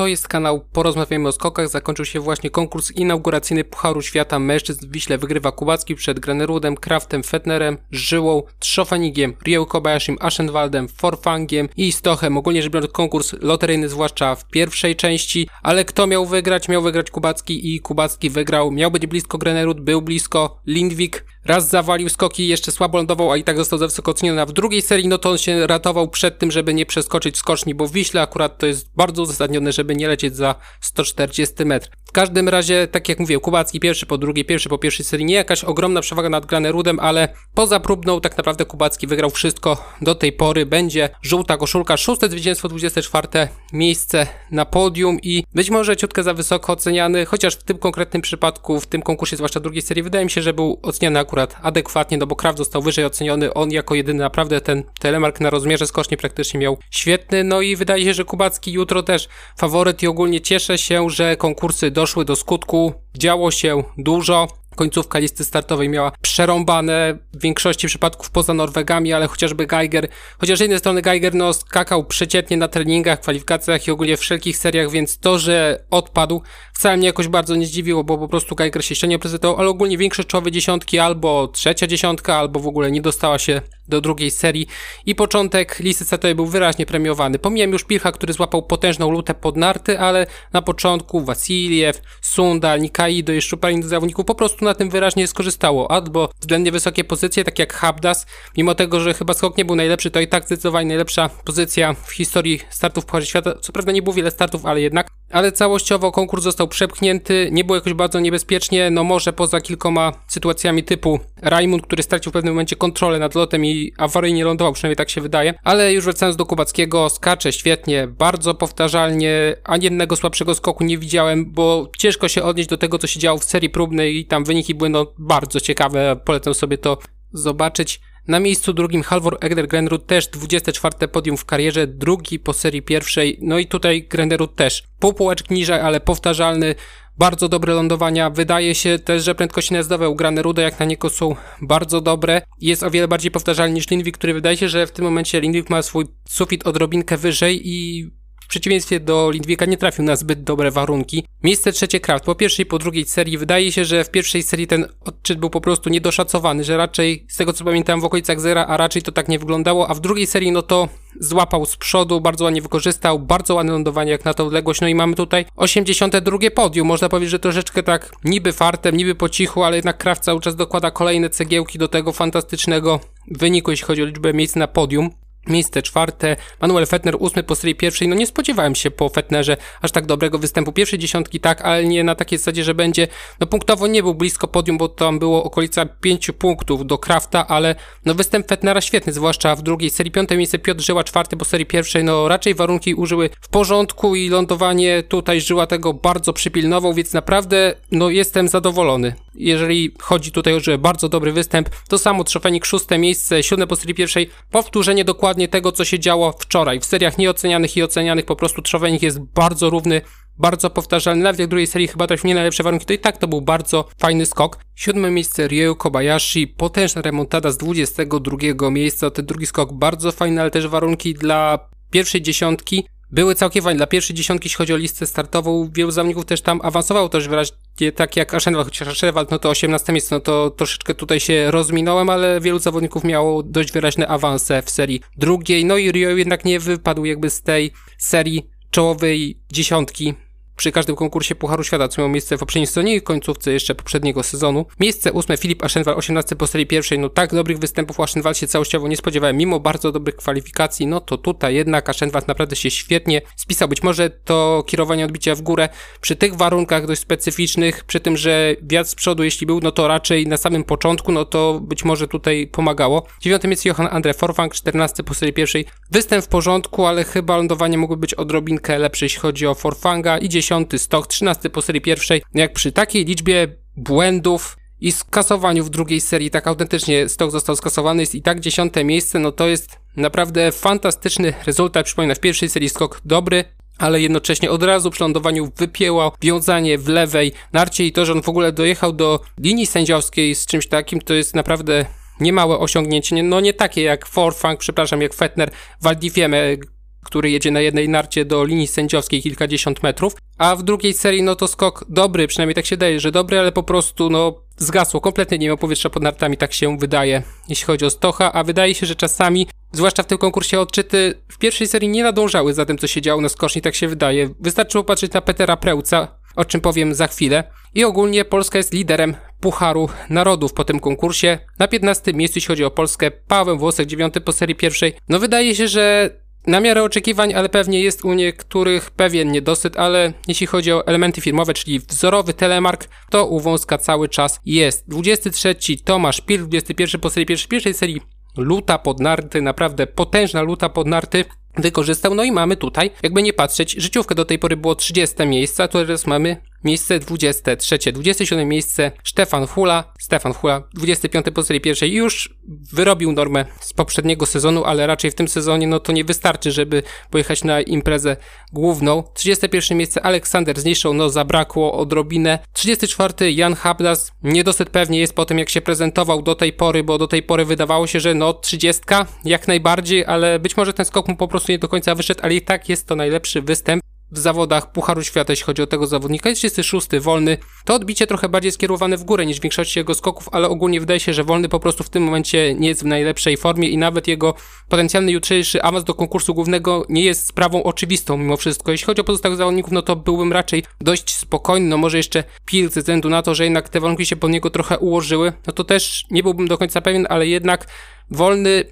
To jest kanał Porozmawiajmy o skokach. Zakończył się właśnie konkurs inauguracyjny Pucharu Świata Mężczyzn. Wiśle wygrywa Kubacki przed Granerudem, Kraftem, Fetnerem, Żyłą, Trzofenigiem, Ryo Kobayashim, Aschenwaldem, Forfangiem i Stochem. Ogólnie rzecz biorąc konkurs loteryjny, zwłaszcza w pierwszej części. Ale kto miał wygrać? Miał wygrać Kubacki i Kubacki wygrał. Miał być blisko Granerud, był blisko. Lindwik raz zawalił skoki, jeszcze słabo lądował, a i tak został za wysoko oceniony. A w drugiej serii, no to on się ratował przed tym, żeby nie przeskoczyć skoczni, bo w Wiśle akurat to jest bardzo uzasadnione, żeby nie lecieć za 140 metrów. W każdym razie, tak jak mówię, Kubacki pierwszy po drugiej, pierwszy po pierwszej serii, nie jakaś ogromna przewaga nad Granerudem, ale poza próbną tak naprawdę Kubacki wygrał wszystko do tej pory. Będzie żółta koszulka, szóste zwycięstwo, 24 miejsce na podium i być może ciutkę za wysoko oceniany, chociaż w tym konkretnym przypadku, w tym konkursie, zwłaszcza drugiej serii, wydaje mi się, że był oceniany akurat adekwatnie, no bo Kraft został wyżej oceniony, on jako jedyny naprawdę ten telemark na rozmiarze skocznie praktycznie miał świetny, no i wydaje się, że Kubacki jutro też faworyt i ogólnie cieszę się, że konkursy doszły do skutku, działo się dużo, końcówka listy startowej miała przerąbane w większości przypadków poza Norwegami, ale chociażby Geiger, chociaż z jednej strony Geiger no skakał przeciętnie na treningach, kwalifikacjach i ogólnie wszelkich seriach, więc to, że odpadł wcale mnie jakoś bardzo nie zdziwiło, bo po prostu Geiger się ścianie prezentował, ale ogólnie większość czołowej dziesiątki albo trzecia dziesiątka, albo w ogóle nie dostała się do drugiej serii i początek listy startowej był wyraźnie premiowany. Pomijam już Pilcha, który złapał potężną lutę pod narty, ale na początku Wasiliew, Sundal, Nikaido i szczupalin zawodników po prostu na tym wyraźnie skorzystało. Albo względnie wysokie pozycje, tak jak Habdas, mimo tego, że chyba skok nie był najlepszy, to i tak zdecydowanie najlepsza pozycja w historii startów w Pucharze Świata. Co prawda nie było wiele startów, ale jednak. Ale całościowo konkurs został przepchnięty, nie było jakoś bardzo niebezpiecznie, no może poza kilkoma sytuacjami typu Raimund, który stracił w pewnym momencie kontrolę nad lotem i awaryjnie lądował, przynajmniej tak się wydaje. Ale już wracając do Kubackiego, skacze świetnie, bardzo powtarzalnie, ani jednego słabszego skoku nie widziałem, bo ciężko się odnieść do tego, co się działo w serii próbnej i tam wyniki były no bardzo ciekawe, polecam sobie to zobaczyć. Na miejscu drugim Halvor Egder Grenrud też 24 podium w karierze, drugi po serii pierwszej, no i tutaj Grenrud też pół półeczek niżej, ale powtarzalny, bardzo dobre lądowania. Wydaje się też, że prędkości najazdowe u Graneruda jak na niego są bardzo dobre. Jest o wiele bardziej powtarzalny niż Lindwik, który wydaje się, że w tym momencie Lindwik ma swój sufit odrobinkę wyżej i przeciwieństwie do Lindwika nie trafił na zbyt dobre warunki. Miejsce trzecie Kraft. Po pierwszej i po drugiej serii wydaje się, że w pierwszej serii ten odczyt był po prostu niedoszacowany, że raczej z tego co pamiętam w okolicach zera, a raczej to tak nie wyglądało, a w drugiej serii no to złapał z przodu, bardzo ładnie wykorzystał, bardzo ładne lądowanie jak na tą odległość, no i mamy tutaj 82 podium, można powiedzieć, że troszeczkę tak niby fartem, niby po cichu, ale jednak Kraft cały czas dokłada kolejne cegiełki do tego fantastycznego wyniku, jeśli chodzi o liczbę miejsc na podium. Miejsce czwarte, Manuel Fettner ósmy po serii pierwszej. No nie spodziewałem się po Fettnerze aż tak dobrego występu. Pierwszej dziesiątki tak, ale nie na takiej zasadzie, że będzie, no punktowo nie był blisko podium, bo tam było okolica pięciu punktów do Krafta, ale no występ Fettnera świetny, zwłaszcza w drugiej serii. Piąte miejsce Piotr Żyła, czwarty po serii pierwszej. No raczej warunki użyły w porządku i lądowanie tutaj Żyła tego bardzo przypilnował, więc naprawdę no jestem zadowolony. Jeżeli chodzi tutaj o że bardzo dobry występ, to samo Trzofenik szóste miejsce, siódme po serii pierwszej, powtórzenie dokładnie tego, co się działo wczoraj. W seriach nieocenianych i ocenianych po prostu Trzowenik jest bardzo równy, bardzo powtarzalny. Nawet jak drugiej serii chyba trafił nie najlepsze warunki, to i tak to był bardzo fajny skok. Siódme miejsce Ryu Kobayashi, potężna remontada z 22 miejsca. Ten drugi skok bardzo fajny, ale też warunki dla pierwszej dziesiątki były całkiem fajne. Dla pierwszej dziesiątki, jeśli chodzi o listę startową, wielu zawodników też tam awansowało też wyraźnie, tak jak Aschenwald, chociaż Aschenwald, no to 18 miejsce, no to troszeczkę tutaj się rozminąłem, ale wielu zawodników miało dość wyraźne awanse w serii drugiej, no i Rio jednak nie wypadł jakby z tej serii czołowej dziesiątki przy każdym konkursie Pucharu Świata, co miało miejsce w poprzedniej sezonie i końcówce jeszcze poprzedniego sezonu. Miejsce ósme Filip Aschenwald, 18 po serii pierwszej. No tak dobrych występów Aschenwald się całościowo nie spodziewałem, mimo bardzo dobrych kwalifikacji, no to tutaj jednak Aschenwald naprawdę się świetnie spisał. Być może to kierowanie odbicia w górę przy tych warunkach dość specyficznych, przy tym, że wiatr z przodu jeśli był, no to raczej na samym początku, no to być może tutaj pomagało. Dziewiąte miejsce Johan Andre Forfang, 14 po serii pierwszej. Występ w porządku, ale chyba lądowanie mogły być odrobinkę lepsze, jeśli chodzi o Forfanga i 10 10 stok, 13 po serii pierwszej. Jak przy takiej liczbie błędów i skasowaniu w drugiej serii, tak autentycznie stok został skasowany, jest i tak dziesiąte miejsce, no to jest naprawdę fantastyczny rezultat. Przypominam, w pierwszej serii skok dobry, ale jednocześnie od razu przy lądowaniu wypięło wiązanie w lewej narcie i to, że on w ogóle dojechał do linii sędziowskiej z czymś takim, to jest naprawdę niemałe osiągnięcie. No nie takie jak Forfang, przepraszam, jak Fettner, Waldifieme, który jedzie na jednej narcie do linii sędziowskiej kilkadziesiąt metrów, a w drugiej serii no to skok dobry, przynajmniej tak się daje, że dobry, ale po prostu no zgasło, kompletnie nie miał powietrza pod nartami, tak się wydaje, jeśli chodzi o Stocha, a wydaje się, że czasami, zwłaszcza w tym konkursie odczyty, w pierwszej serii nie nadążały za tym, co się działo na skoczni, tak się wydaje. Wystarczyło patrzeć na Petera Prełca, o czym powiem za chwilę. I ogólnie Polska jest liderem Pucharu Narodów po tym konkursie. Na 15 miejscu, jeśli chodzi o Polskę, Paweł Włosek, 9 po serii pierwszej. No wydaje się, że na miarę oczekiwań, ale pewnie jest u niektórych pewien niedosyt, ale jeśli chodzi o elementy filmowe, czyli wzorowy telemark, to u Wąska cały czas jest. 23 Tomasz Pil, 21 po serii pierwszej, pierwszej serii luta pod narty, naprawdę potężna luta pod narty wykorzystał. No i mamy tutaj, jakby nie patrzeć, życiówkę do tej pory było 30 miejsce, a teraz mamy miejsce 23, 27 miejsce Stefan Hula, Stefan Hula, 25 po serii pierwszej już wyrobił normę z poprzedniego sezonu, ale raczej w tym sezonie no to nie wystarczy, żeby pojechać na imprezę główną. 31 miejsce Aleksander zniszczył, no zabrakło odrobinę. 34 Jan Hablas, niedosyt pewnie jest po tym jak się prezentował do tej pory, bo do tej pory wydawało się, że no 30 jak najbardziej, ale być może ten skok mu po prostu nie do końca wyszedł, ale i tak jest to najlepszy występ w zawodach Pucharu Świata, jeśli chodzi o tego zawodnika. Jest 36, wolny. To odbicie trochę bardziej skierowane w górę niż w większości jego skoków, ale ogólnie wydaje się, że wolny po prostu w tym momencie nie jest w najlepszej formie i nawet jego potencjalny jutrzejszy awans do konkursu głównego nie jest sprawą oczywistą mimo wszystko. Jeśli chodzi o pozostałych zawodników, no to byłbym raczej dość spokojny, no może jeszcze Pil ze względu na to, że jednak te warunki się pod niego trochę ułożyły, no to też nie byłbym do końca pewien, ale jednak wolny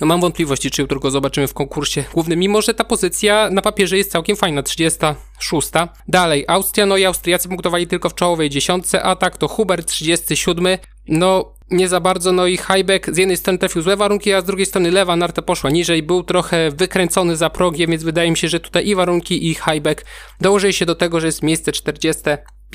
no mam wątpliwości, czy jutro go zobaczymy w konkursie głównym, mimo że ta pozycja na papierze jest całkiem fajna, 36. Dalej, Austria, no i Austriacy punktowali tylko w czołowej dziesiątce, a tak to Hubert 37. No, nie za bardzo, no i Highback z jednej strony trafił złe warunki, a z drugiej strony lewa narta poszła niżej, był trochę wykręcony za progiem, więc wydaje mi się, że tutaj i warunki i Highback dołożyli się do tego, że jest miejsce 40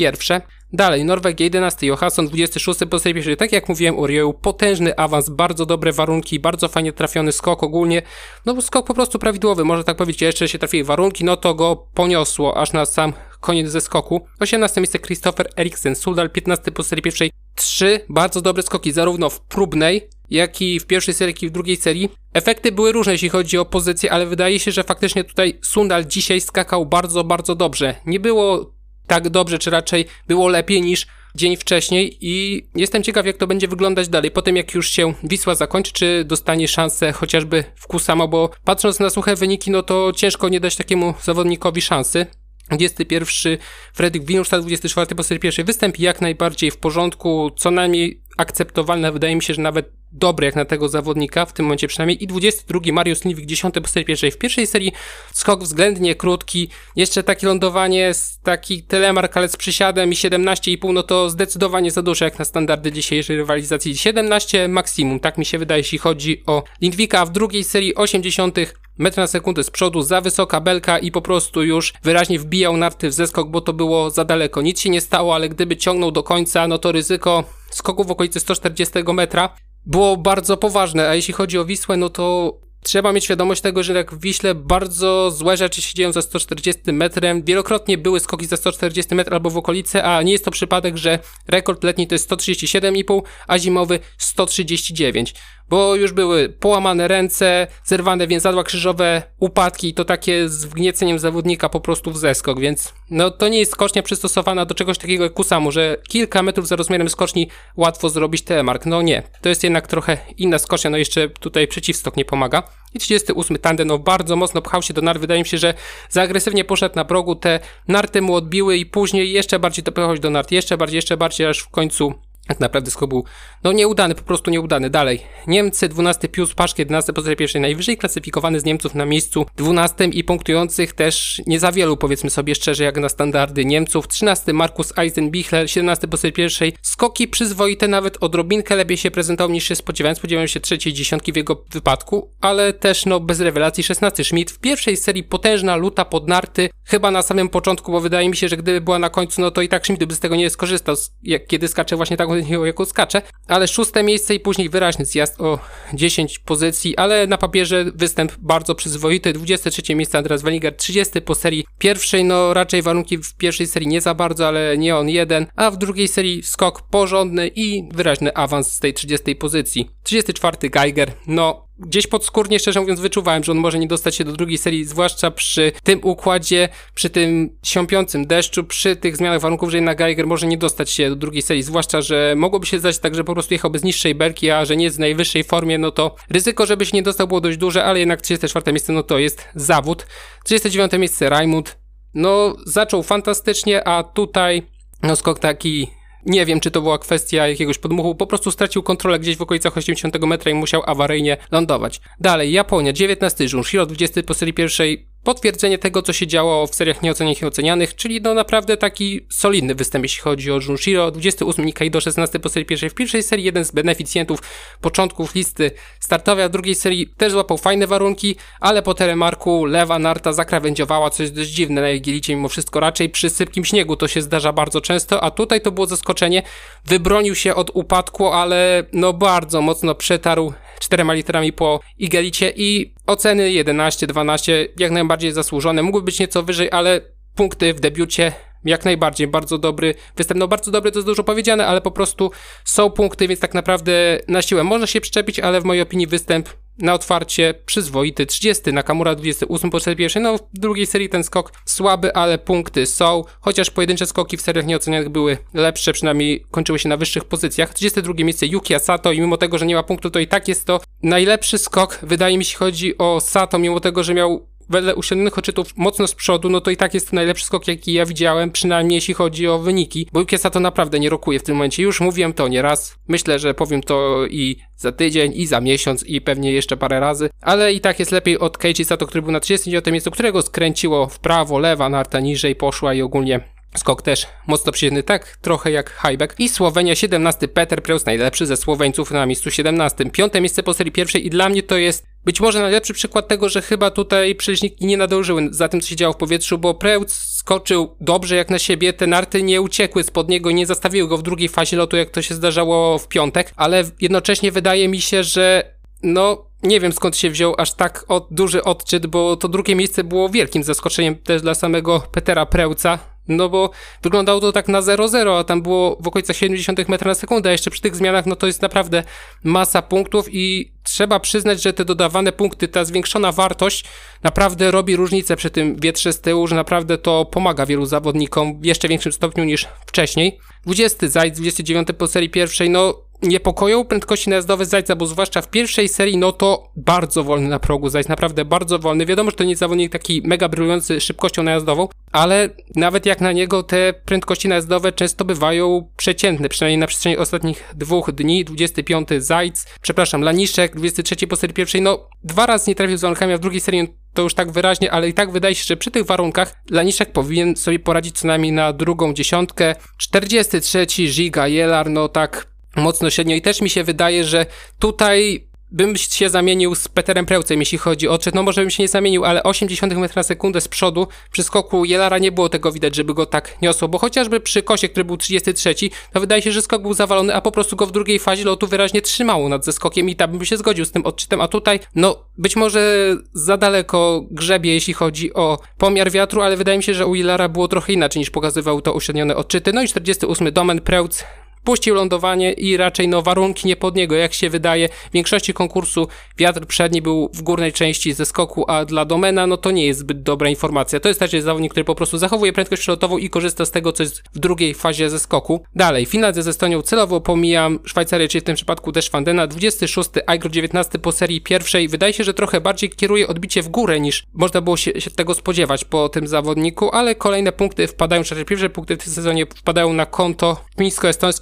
pierwsze. Dalej, Norwegia 11, Johansson 26 po serii Tak jak mówiłem, Uriel, potężny awans, bardzo dobre warunki, bardzo fajnie trafiony skok ogólnie. No skok po prostu prawidłowy, można tak powiedzieć, jeszcze się trafiły warunki, no to go poniosło aż na sam koniec ze skoku. 18 miejsce Christopher Eriksen, Sudal 15 po serii pierwszej. Trzy bardzo dobre skoki, zarówno w próbnej, jak i w pierwszej serii, jak i w drugiej serii. Efekty były różne, jeśli chodzi o pozycję, ale wydaje się, że faktycznie tutaj Sundal dzisiaj skakał bardzo, bardzo dobrze. Nie było tak dobrze, czy raczej było lepiej niż dzień wcześniej i jestem ciekaw, jak to będzie wyglądać dalej. Po tym, jak już się Wisła zakończy, czy dostanie szansę chociażby w Kusamo, bo patrząc na suche wyniki, no to ciężko nie dać takiemu zawodnikowi szansy. 21 Fredrik Winustad, 24 po serii pierwszej występ jak najbardziej w porządku, co najmniej akceptowalne, wydaje mi się, że nawet dobry jak na tego zawodnika, w tym momencie przynajmniej. I 22 Mariusz Liwik, 10 po serii pierwszej. W pierwszej serii skok względnie krótki, jeszcze takie lądowanie z taki telemark, ale z przysiadem i 17,5, no to zdecydowanie za dużo jak na standardy dzisiejszej rywalizacji. 17 maksimum, tak mi się wydaje, jeśli chodzi o Lindwika. W drugiej serii 80 metr na sekundę z przodu, za wysoka belka i po prostu już wyraźnie wbijał narty w zeskok, bo to było za daleko. Nic się nie stało, ale gdyby ciągnął do końca, no to ryzyko skoku w okolicy 140 metra było bardzo poważne, a jeśli chodzi o Wisłę, no to Trzeba mieć świadomość tego, że jak w Wiśle bardzo złe rzeczy się dzieją za 140 metrem. Wielokrotnie były skoki za 140 metrów albo w okolicy, a nie jest to przypadek, że rekord letni to jest 137,5, a zimowy 139 bo już były połamane ręce, zerwane więzadła krzyżowe, upadki i to takie z wgnieceniem zawodnika po prostu w zeskok, więc no to nie jest skocznia przystosowana do czegoś takiego jak Kusamu, że kilka metrów za rozmiarem skoczni łatwo zrobić telemark. No nie, to jest jednak trochę inna skocznia, no jeszcze tutaj przeciwstok nie pomaga. I 38 tandem, bardzo mocno pchał się do nar, wydaje mi się, że za agresywnie poszedł na progu, te narty mu odbiły i później jeszcze bardziej dopychał do nart, jeszcze bardziej, jeszcze bardziej, aż w końcu tak naprawdę skok był, no nieudany, po prostu nieudany. Dalej. Niemcy, 12 Pius Paszk, 11 pozycja pierwszej, najwyżej klasyfikowany z Niemców na miejscu 12 i punktujących też nie za wielu, powiedzmy sobie szczerze, jak na standardy Niemców. 13 Markus Eisenbichler, 17 pozycja pierwszej. Skoki przyzwoite, nawet odrobinkę lepiej się prezentował niż się spodziewałem. Spodziewałem się trzeciej dziesiątki w jego wypadku, ale też no bez rewelacji. 16 Schmidt w pierwszej serii potężna luta pod narty, chyba na samym początku, bo wydaje mi się, że gdyby była na końcu, no to i tak Schmidt by z tego nie skorzystał, jak kiedy skacze właśnie taką jako skacze, ale szóste miejsce i później wyraźny zjazd o 10 pozycji, ale na papierze występ bardzo przyzwoity. 23 miejsce Andreas Wellinger, 30 po serii pierwszej, no raczej warunki w pierwszej serii nie za bardzo, ale nie on jeden, a w drugiej serii skok porządny i wyraźny awans z tej 30 pozycji. 34 Geiger, no gdzieś podskórnie, szczerze mówiąc, wyczuwałem, że on może nie dostać się do drugiej serii, zwłaszcza przy tym układzie, przy tym siąpiącym deszczu, przy tych zmianach warunków, że jednak Geiger może nie dostać się do drugiej serii, zwłaszcza, że mogłoby się zdać tak, że po prostu jechałby z niższej belki, a że nie w najwyższej formie, no to ryzyko, żeby się nie dostał było dość duże, ale jednak 34 miejsce, no to jest zawód. 39 miejsce Raimund, no zaczął fantastycznie, a tutaj no skok taki nie wiem, czy to była kwestia jakiegoś podmuchu, po prostu stracił kontrolę gdzieś w okolicach 80 metra i musiał awaryjnie lądować. Dalej, Japonia, 19 Junshiro, 20 po serii pierwszej, potwierdzenie tego, co się działo w seriach nieocenianych i ocenianych, czyli no naprawdę taki solidny występ, jeśli chodzi o Junshiro. 28 Nikaido, 16 po serii pierwszej. W pierwszej serii jeden z beneficjentów początków listy startowej, a w drugiej serii też złapał fajne warunki, ale po telemarku lewa narta zakrawędziowała, co jest dość dziwne na Jegilicie mimo wszystko. Raczej przy sypkim śniegu to się zdarza bardzo często, a tutaj to było zaskoczenie. Wybronił się od upadku, ale no bardzo mocno przetarł czterema literami po Igelicie i oceny 11-12 jak najbardziej zasłużone. Mógłby być nieco wyżej, ale punkty w debiucie jak najbardziej, bardzo dobry występ. No bardzo dobry to jest dużo powiedziane, ale po prostu są punkty, więc tak naprawdę na siłę można się przyczepić, ale w mojej opinii występ na otwarcie przyzwoity. 30 Nakamura 28 po pierwszej. No w drugiej serii ten skok słaby, ale punkty są. Chociaż pojedyncze skoki w seriach nieocenianych były lepsze, przynajmniej kończyły się na wyższych pozycjach. 32 miejsce Yuki Sato i mimo tego, że nie ma punktu, to i tak jest to najlepszy skok, wydaje mi się, chodzi o Sato, mimo tego, że miał wedle uśrednionych odczytów mocno z przodu, no to i tak jest najlepszy skok, jaki ja widziałem, przynajmniej jeśli chodzi o wyniki, bo Jukiesa to naprawdę nie rokuje w tym momencie. Już mówiłem to nieraz, myślę, że powiem to i za tydzień, i za miesiąc, i pewnie jeszcze parę razy, ale i tak jest lepiej od Keiichi Sato, który był na 39 miejscu, którego skręciło w prawo, lewa, narta niżej poszła i ogólnie Skok też mocno przyjemny, tak trochę jak Highback. I Słowenia 17, Peter Preus, najlepszy ze Słoweńców na miejscu 17. Piąte miejsce po serii pierwszej i dla mnie to jest być może najlepszy przykład tego, że chyba tutaj przeliczniki nie nadążyły za tym, co się działo w powietrzu, bo Preus skoczył dobrze jak na siebie, te narty nie uciekły spod niego nie zastawiły go w drugiej fazie lotu, jak to się zdarzało w piątek, ale jednocześnie wydaje mi się, że no, nie wiem skąd się wziął aż tak od, duży odczyt, bo to drugie miejsce było wielkim zaskoczeniem też dla samego Petera Preuca, no bo wyglądało to tak na 0-0, a tam było w okolicach 70 metra na sekundę, a jeszcze przy tych zmianach, no to jest naprawdę masa punktów i trzeba przyznać, że te dodawane punkty, ta zwiększona wartość naprawdę robi różnicę przy tym wietrze z tyłu, że naprawdę to pomaga wielu zawodnikom w jeszcze większym stopniu niż wcześniej. 20 Zajdź, 29 po serii pierwszej, no niepokoją prędkości najazdowe Zajca, bo zwłaszcza w pierwszej serii, no to bardzo wolny na progu Zajc, naprawdę bardzo wolny. Wiadomo, że to nie zawodnik taki mega brylujący szybkością najazdową, ale nawet jak na niego te prędkości najazdowe często bywają przeciętne, przynajmniej na przestrzeni ostatnich dwóch dni. 25 Zajc, przepraszam, Laniszek, 23 po serii pierwszej, no dwa razy nie trafił z warunkami, a w drugiej serii to już tak wyraźnie, ale i tak wydaje się, że przy tych warunkach Laniszek powinien sobie poradzić co najmniej na drugą dziesiątkę. 43 Giga Jelar, no tak mocno średnio i też mi się wydaje, że tutaj bym się zamienił z Peterem Preucem, jeśli chodzi o odczyt. No może bym się nie zamienił, ale 80 metra na sekundę z przodu przy skoku Jelara nie było tego widać, żeby go tak niosło, bo chociażby przy kosie, który był 33, to wydaje się, że skok był zawalony, a po prostu go w drugiej fazie lotu wyraźnie trzymało nad zeskokiem i tam bym się zgodził z tym odczytem, a tutaj, no być może za daleko grzebie, jeśli chodzi o pomiar wiatru, ale wydaje mi się, że u Jelara było trochę inaczej niż pokazywał to uśrednione odczyty. No i 48 Domen Preutz puścił lądowanie i raczej no warunki nie pod niego, jak się wydaje. W większości konkursu wiatr przedni był w górnej części ze skoku, a dla Domena no to nie jest zbyt dobra informacja. To jest raczej zawodnik, który po prostu zachowuje prędkość przelotową i korzysta z tego, co jest w drugiej fazie ze skoku. Dalej, finał ze Estonią celowo pomijam Szwajcarię, czyli w tym przypadku też Fandena. 26, Igro 19 po serii pierwszej. Wydaje się, że trochę bardziej kieruje odbicie w górę niż można było się, się tego spodziewać po tym zawodniku, ale kolejne punkty wpadają, czy pierwsze punkty w tym sezonie wpadają na konto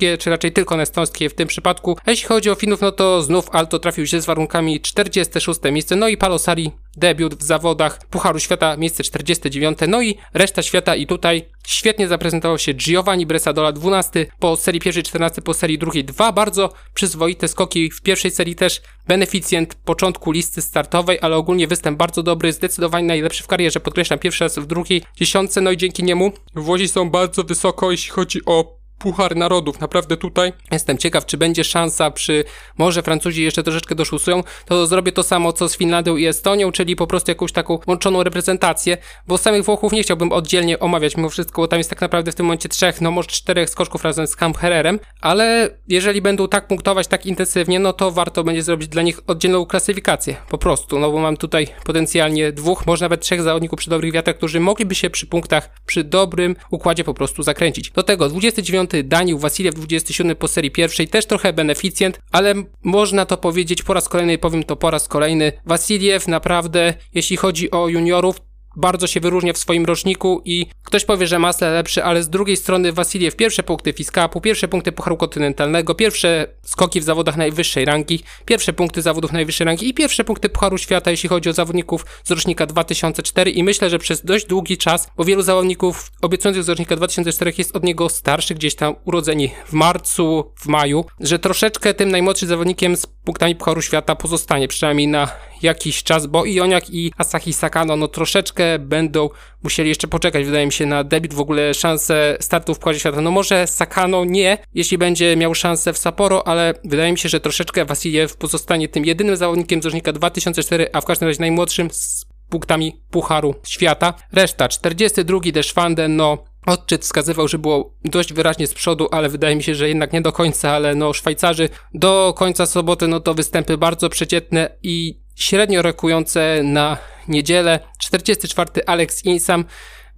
fińsko-estońskie czy raczej tylko na estońskie w tym przypadku. A jeśli chodzi o Finów, no to znów Alto trafił się z warunkami 46 miejsce, no i Palosari debiut w zawodach Pucharu Świata, miejsce 49, no i reszta świata i tutaj świetnie zaprezentował się Giovanni Bresadola, 12 po serii pierwszej, 14 po serii drugiej, dwa bardzo przyzwoite skoki w pierwszej serii też. Beneficjent początku listy startowej, ale ogólnie występ bardzo dobry, zdecydowanie najlepszy w karierze, podkreślam pierwszy raz w drugiej dziesiątce, no i dzięki niemu Włosi są bardzo wysoko, jeśli chodzi o Puchar Narodów. Naprawdę tutaj jestem ciekaw, czy będzie szansa przy, może Francuzi jeszcze troszeczkę doszusują, to zrobię to samo co z Finlandią i Estonią, czyli po prostu jakąś taką łączoną reprezentację, bo samych Włochów nie chciałbym oddzielnie omawiać mimo wszystko, bo tam jest tak naprawdę w tym momencie trzech, no może czterech skoczków razem z Kamphererem, ale jeżeli będą tak punktować tak intensywnie, no to warto będzie zrobić dla nich oddzielną klasyfikację, po prostu, no bo mam tutaj potencjalnie dwóch, może nawet trzech zawodników przy dobrych wiatrach, którzy mogliby się przy punktach, przy dobrym układzie po prostu zakręcić. Do tego 29 Danił Wasiliew, 27 po serii pierwszej, też trochę beneficjent, ale można to powiedzieć po raz kolejny, powiem to po raz kolejny. Wasiliew naprawdę, jeśli chodzi o juniorów, bardzo się wyróżnia w swoim roczniku i ktoś powie, że Masle lepszy, ale z drugiej strony Wasiliew pierwsze punkty Fiskapu, pierwsze punkty Pucharu Kontynentalnego, pierwsze skoki w zawodach najwyższej rangi, pierwsze punkty zawodów najwyższej rangi i pierwsze punkty Pucharu Świata, jeśli chodzi o zawodników z rocznika 2004 i myślę, że przez dość długi czas, bo wielu zawodników obiecujących z rocznika 2004 jest od niego starszy, gdzieś tam urodzeni w marcu, w maju, że troszeczkę tym najmłodszym zawodnikiem z punktami Pucharu Świata pozostanie, przynajmniej na jakiś czas, bo i Oniak i Asahi Sakano no troszeczkę będą musieli jeszcze poczekać, wydaje mi się, na debiut, w ogóle szanse startu w Pucharze Świata. No może Sakano nie, jeśli będzie miał szansę w Sapporo, ale wydaje mi się, że troszeczkę Wasiliew pozostanie tym jedynym zawodnikiem z rocznika 2004, a w każdym razie najmłodszym z punktami Pucharu Świata. Reszta, 42 Deschwanden, no Odczyt wskazywał, że było dość wyraźnie z przodu, ale wydaje mi się, że jednak nie do końca, ale no Szwajcarzy do końca soboty, no to występy bardzo przeciętne i średnio rokujące na niedzielę. 44 Alex Insam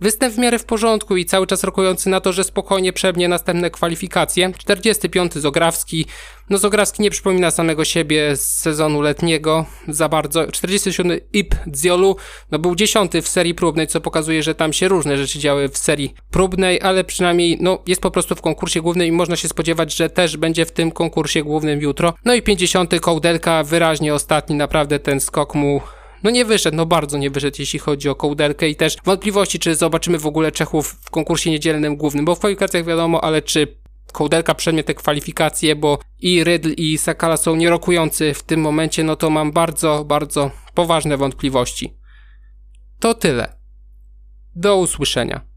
Występ w miarę w porządku i cały czas rokujący na to, że spokojnie przebnie następne kwalifikacje. 45. Zograwski. No Zograwski nie przypomina samego siebie z sezonu letniego za bardzo. 47. Ip Dziolu. No był 10 w serii próbnej, co pokazuje, że tam się różne rzeczy działy w serii próbnej, ale przynajmniej no jest po prostu w konkursie głównym i można się spodziewać, że też będzie w tym konkursie głównym jutro. No i 50. Kołdelka wyraźnie ostatni, naprawdę ten skok mu no nie wyszedł, no bardzo nie wyszedł, jeśli chodzi o kołderkę i też wątpliwości, czy zobaczymy w ogóle Czechów w konkursie niedzielnym głównym, bo w kwalifikacjach wiadomo, ale czy kołderka przedmie te kwalifikacje, bo i Rydl i Sakala są nierokujący w tym momencie, no to mam bardzo, bardzo poważne wątpliwości. To tyle. Do usłyszenia.